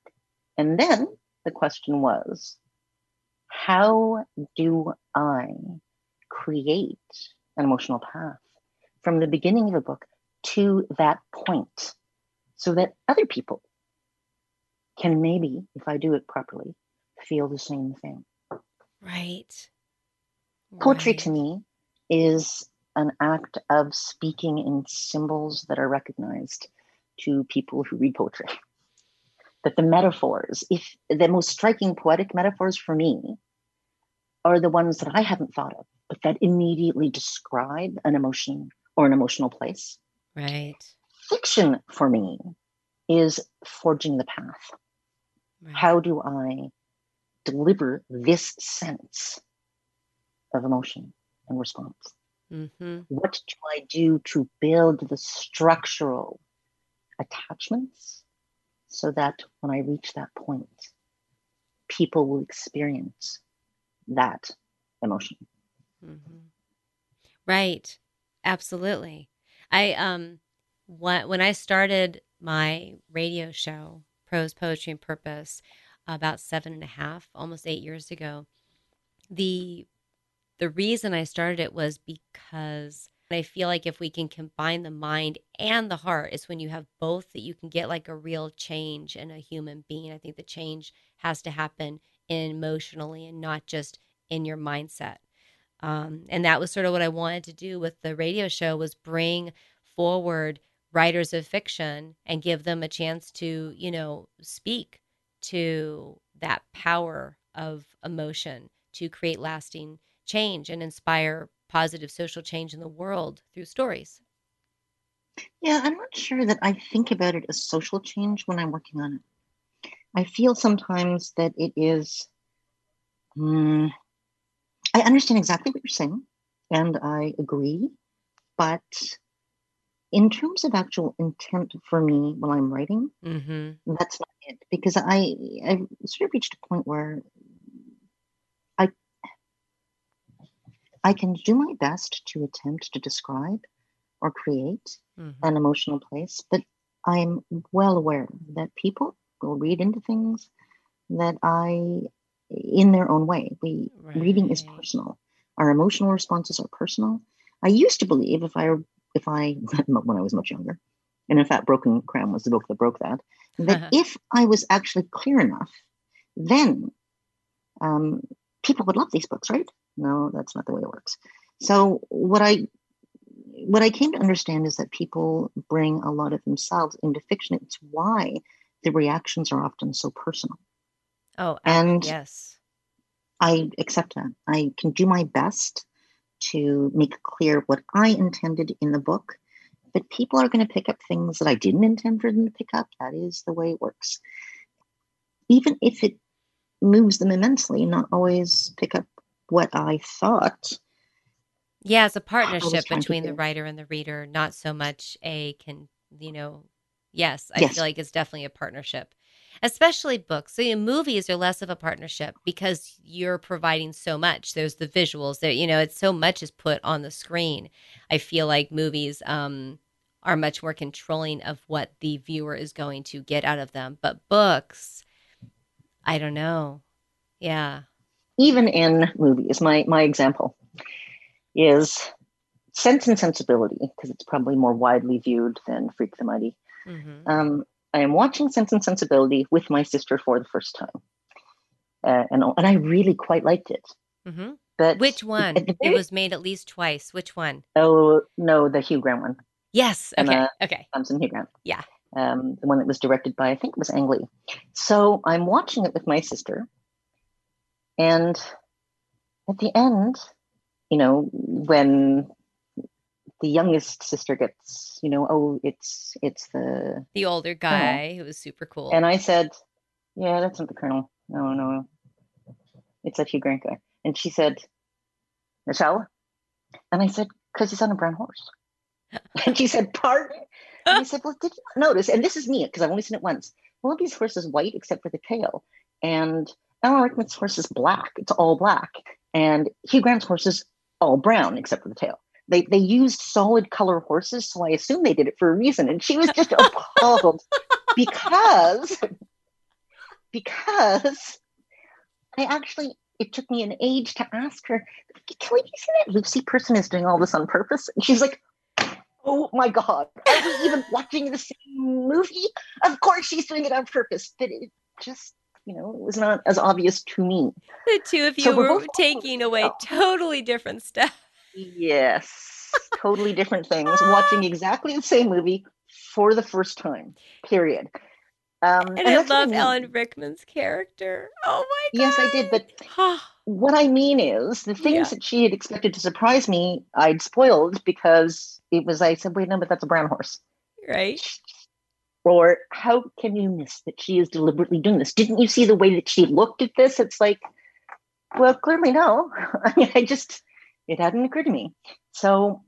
And then the question was, how do I create an emotional path from the beginning of a book to that point so that other people can maybe, if I do it properly, feel the same thing. Right. Poetry right. to me is an act of speaking in symbols that are recognized to people who read poetry. That the metaphors, if the most striking poetic metaphors for me, are the ones that I haven't thought of, but that immediately describe an emotion or an emotional place. Right. Fiction for me is forging the path. Right. How do I deliver this sense of emotion and response? Mm-hmm. What do I do to build the structural attachments so that when I reach that point, people will experience that emotion? Mm-hmm. Right. Absolutely. I um when I started my radio show prose, poetry, and purpose about seven and a half, almost eight years ago. The the reason I started it was because I feel like if we can combine the mind and the heart, it's when you have both that you can get like a real change in a human being. I think the change has to happen emotionally and not just in your mindset. Um, and that was sort of what I wanted to do with the radio show was bring forward writers of fiction and give them a chance to, you know, speak to that power of emotion to create lasting change and inspire positive social change in the world through stories. Yeah, I'm not sure that I think about it as social change when I'm working on it. I feel sometimes that it is. Um, I understand exactly what you're saying, and I agree. But in terms of actual intent for me while I'm writing, mm-hmm. that's not it. Because I I sort of reached a point where I I can do my best to attempt to describe or create mm-hmm. an emotional place, but I'm well aware that people will read into things that I in their own way. We right. reading is personal. Our emotional responses are personal. I used to believe if I if I when I was much younger, and in fact, Broken Crown was the book that broke that. That if I was actually clear enough, then um, people would love these books, right? No, that's not the way it works. So what I what I came to understand is that people bring a lot of themselves into fiction. It's why the reactions are often so personal. Oh, and yes. I accept that. I can do my best to make clear what I intended in the book, but people are going to pick up things that I didn't intend for them to pick up. That is the way it works. Even if it moves them immensely, not always pick up what I thought. Yeah, it's a partnership between the writer and the reader, not so much a can, you know, yes, I yes. feel like it's definitely a partnership especially books. So, you know, movies are less of a partnership because you're providing so much. There's the visuals there, you know, it's so much is put on the screen. I feel like movies um, are much more controlling of what the viewer is going to get out of them. But books, I don't know. Yeah. Even in movies, my my example is Sense and Sensibility, because it's probably more widely viewed than Freak the Mighty. Mm-hmm. Um, I am watching Sense and Sensibility with my sister for the first time, uh, and and I really quite liked it. Mm-hmm. But which one? Very, it was made at least twice. Which one? Oh no, the Hugh Grant one. Yes. Okay. And, uh, okay. Thompson Hugh Grant. Yeah. Um, the one that was directed by I think it was Ang Lee. So I'm watching it with my sister, and at the end, you know, when the youngest sister gets, you know, oh, it's it's the the older guy colonel. who was super cool. And I said, yeah, that's not the colonel. No, no, it's that Hugh Grant guy. And she said, Michelle. And I said, because he's on a brown horse. and she said, pardon. And I said, well, did you notice? And this is me because I've only seen it once. Of these horses white except for the tail, and oh, Alan Rickman's horse is black. It's all black, and Hugh Grant's horse is all brown except for the tail they they used solid color horses, so I assume they did it for a reason. And she was just appalled because because I actually it took me an age to ask her, Kelly, do you see that Lucy person is doing all this on purpose? And she's like, Oh my god, are we even watching the same movie? Of course she's doing it on purpose, but it just you know, it was not as obvious to me. The two of you so were taking away totally different stuff. Yes, totally different things. Watching exactly the same movie for the first time. Period. Um, and, and I love Alan Rickman's character. Oh my god! Yes, I did. But what I mean is, the things yeah. that she had expected to surprise me, I'd spoiled because it was. I said, "Wait, no, but that's a brown horse." Right. Or how can you miss that she is deliberately doing this? Didn't you see the way that she looked at this? It's like, well, clearly no. I mean, I just it hadn't occurred to me. So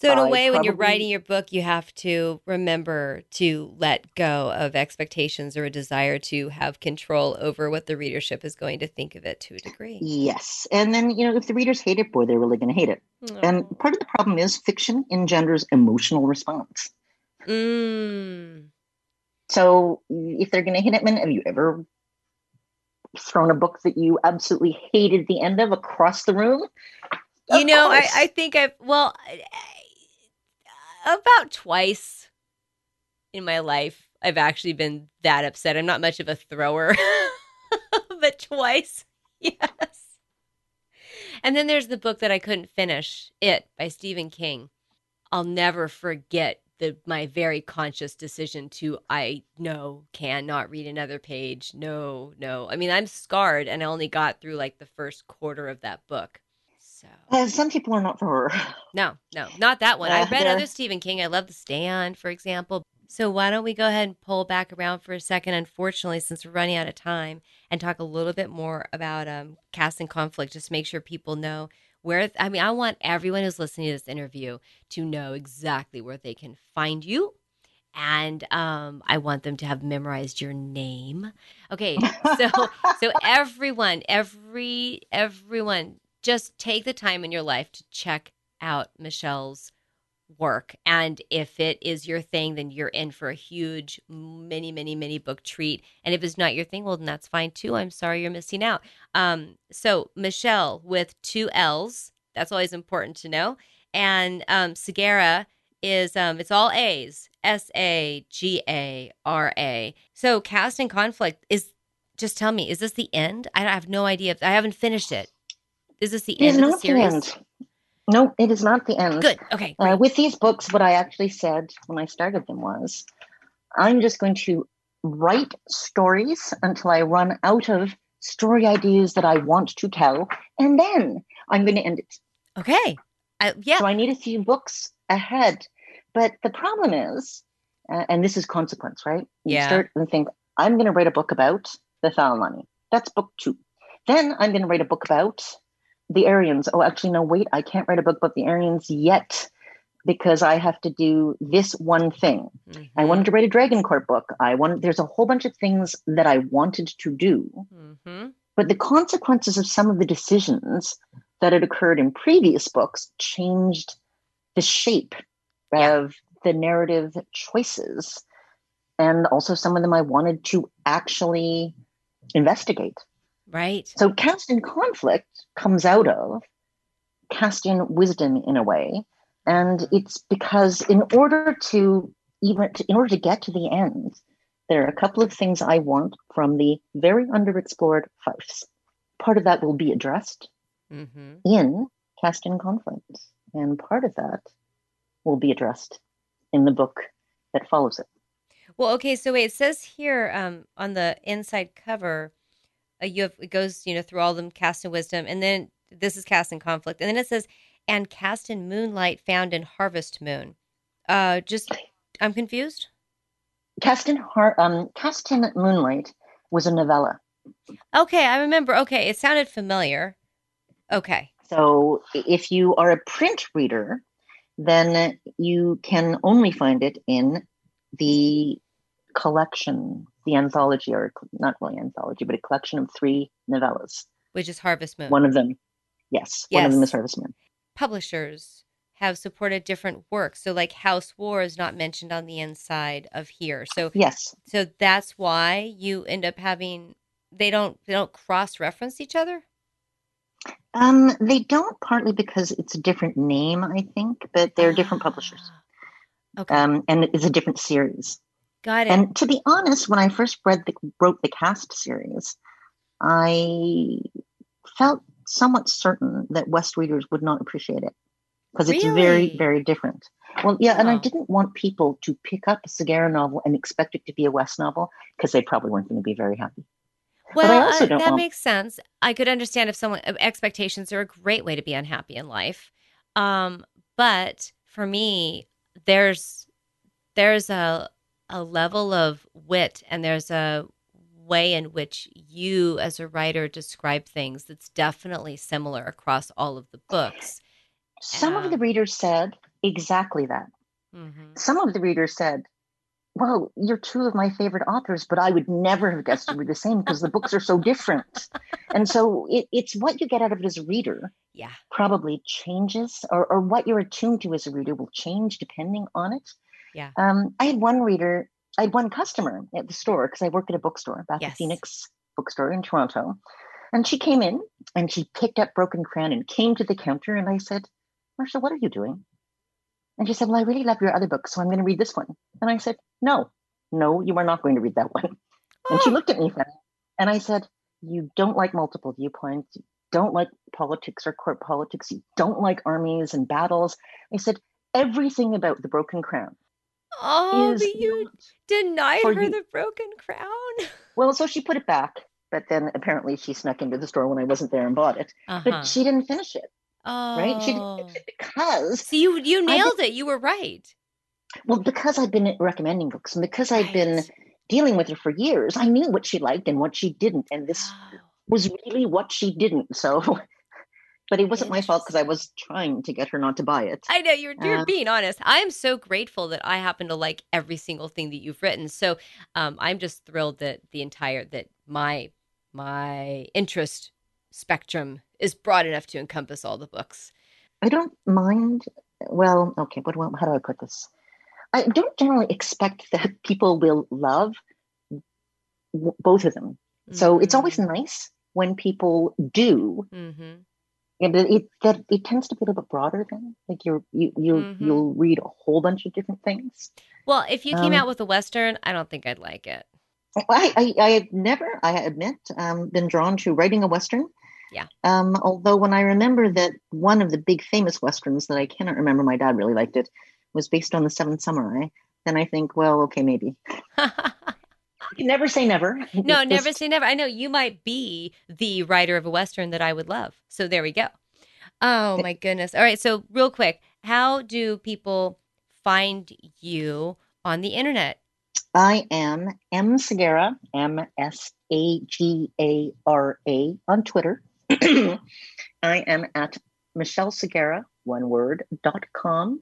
so in a way, probably, when you're writing your book, you have to remember to let go of expectations or a desire to have control over what the readership is going to think of it to a degree. Yes. And then, you know, if the readers hate it, boy, they're really going to hate it. Aww. And part of the problem is fiction engenders emotional response. Mm. So if they're going to hate it, man, have you ever thrown a book that you absolutely hated the end of across the room? You know, I, I think I've, well, about twice in my life, I've actually been that upset. I'm not much of a thrower, but twice, yes. And then there's the book that I couldn't finish, It by Stephen King. I'll never forget the my very conscious decision to I no cannot read another page. No, no. I mean, I'm scarred and I only got through like the first quarter of that book. So uh, some people are not for her. No, no, not that one. Uh, I read other Stephen King. I love The Stand, for example. So why don't we go ahead and pull back around for a second, unfortunately, since we're running out of time, and talk a little bit more about um, Cast in Conflict, just make sure people know where I mean, I want everyone who's listening to this interview to know exactly where they can find you. And um, I want them to have memorized your name. Okay, so so everyone, every everyone, just take the time in your life to check out Michelle's work. And if it is your thing, then you're in for a huge, many, many, many book treat. And if it's not your thing, well, then that's fine too. I'm sorry you're missing out. Um, so Michelle with two L's, that's always important to know. And um, Sagara is um, it's all A's, S A G A R A. So Cast in Conflict is just tell me, is this the end? I have no idea. I haven't finished it. Is this the it end of the series? The end. No, it is not the end. Good. Okay. Uh, with these books, what I actually said when I started them was I'm just going to write stories until I run out of story ideas that I want to tell, and then I'm going to end it. Okay. I, yeah. So I need a few books ahead. But the problem is, uh, and this is consequence, right? You yeah. start and think, I'm going to write a book about the Tha'alani. That's book two. Then I'm going to write a book about the Aerians. Oh, actually, no, wait, I can't write a book about the Aerians yet because I have to do this one thing. Mm-hmm. I wanted to write a Dragon Court book. I want there's a whole bunch of things that I wanted to do. Mm-hmm. But the consequences of some of the decisions that had occurred in previous books changed the shape yeah. of the narrative choices. And also some of them I wanted to actually investigate. Right. So cast in Conflict comes out of Cast in Wisdom in a way. And it's because in order to even to, in order to get to the end, there are a couple of things I want from the very underexplored fiefs. Part of that will be addressed mm-hmm. in Cast in Conflict. And part of that will be addressed in the book that follows it. Well, okay, so wait, it says here um, on the inside cover uh, you have it goes you know through all them Cast in Wisdom. And then this is Cast in Conflict. And then it says and Cast in Moonlight found in harvest moon. Uh just i'm confused? Caste and Har- um Cast in Moonlight was a novella. Okay i remember. Okay it sounded familiar. Okay. So if you are a print reader then you can only find it in the collection the anthology, or not really anthology, but a collection of three novellas. Which is Harvest Moon. One of them, yes, yes. one of them is Harvest Moon. Publishers have supported different works. So like House War is not mentioned on the inside of here. So yes. So that's why you end up having they don't they don't cross reference each other? Um they don't partly because it's a different name, I think, but they're different publishers. Ah, okay. Um and it's a different series. Got it. And to be honest, when I first read the wrote the Cast series, I felt somewhat certain that West readers would not appreciate it because it's really? very, very different. Well, yeah, and I didn't want people to pick up a Sagara novel and expect it to be a West novel because they probably weren't going to be very happy. Well, uh, that want... makes sense. I could understand if someone expectations are a great way to be unhappy in life. Um, but for me, there's there's a a level of wit and there's a way in which you as a writer describe things that's definitely similar across all of the books. Some um, of the readers said exactly that. Mm-hmm. Some of the readers said, well, you're two of my favorite authors, but I would never have guessed you were the same because the books are so different. And so it, it's what you get out of it as a reader. Yeah. Probably changes, or, or what you're attuned to as a reader will change depending on it. Yeah. Um, I had one reader, I had one customer at the store because I work at a bookstore, Bakka yes. Phoenix bookstore in Toronto. And she came in and she picked up Broken Crown and came to the counter. And I said, Marsha, what are you doing? And she said, Well, I really love your other book, so I'm going to read this one. And I said, No, no, you are not going to read that one. Oh. And she oh. looked at me and I said, You don't like multiple viewpoints. You don't like politics or court politics. You don't like armies and battles. I said, Everything about the Broken Crown. Oh, but you denied her you. the Broken Crown. Well, so she put it back but then apparently she snuck into the store when I wasn't there and bought it. Uh-huh. But she didn't finish it. Oh. Right? She didn't finish it because So you you nailed it. You were right. Well, because I've been recommending books and because right. I've been dealing with her for years, I knew what she liked and what she didn't. And this oh. was really what she didn't. So but it wasn't my fault because I was trying to get her not to buy it. I know you're you're um, being honest. I am so grateful that I happen to like every single thing that you've written. So um, I'm just thrilled that the entire that my my interest spectrum is broad enough to encompass all the books. I don't mind. Well, okay, but how do I put this? I don't generally expect that people will love both of them. Mm-hmm. So it's always mm-hmm. nice when people do. Mm-hmm. And it that it tends to be a little bit broader than like you're you you mm-hmm. you'll read a whole bunch of different things. Well, if you came um, out with a western, I don't think I'd like it. I, I, I have never, I admit, um, been drawn to writing a Western. Yeah. Um, although when I remember that one of the big famous Westerns that I cannot remember, my dad really liked it, was based on the Seven Samurai, then I think, well, okay, maybe. never say never. No, never say never. I know you might be the writer of a Western that I would love. So there we go. Oh my goodness. All right. So, real quick, how do people find you on the internet? I am M Sagara, M S A G A R A on Twitter. I am at Michelle Sagara, one word, dot com.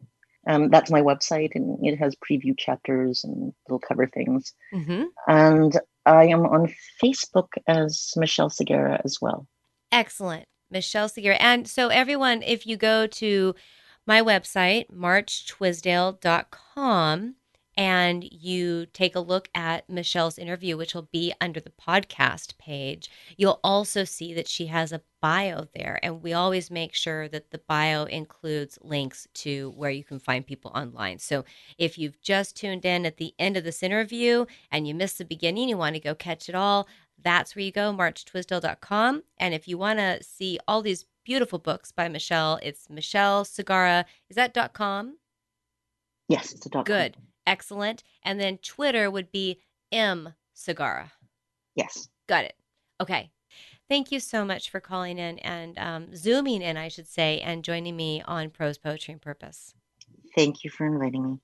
Um, that's my website, and it has preview chapters and little cover things. Mm-hmm. And I am on Facebook as Michelle Sagara as well. Excellent. Michelle Sagara. And so, everyone, if you go to my website, marchtwisdale.com, and you take a look at Michelle's interview, which will be under the podcast page, you'll also see that she has a bio there. And we always make sure that the bio includes links to where you can find people online. So if you've just tuned in at the end of this interview and you missed the beginning, you want to go catch it all, that's where you go, marchtwisdale.com. And if you want to see all these beautiful books by Michelle, it's Michelle Sagara. Is that com? Yes, it's a dot Good. Excellent. And then Twitter would be M Sagara. Yes. Got it. Okay. Thank you so much for calling in and um, zooming in, I should say, and joining me on Prose Poetry and Purpose. Thank you for inviting me.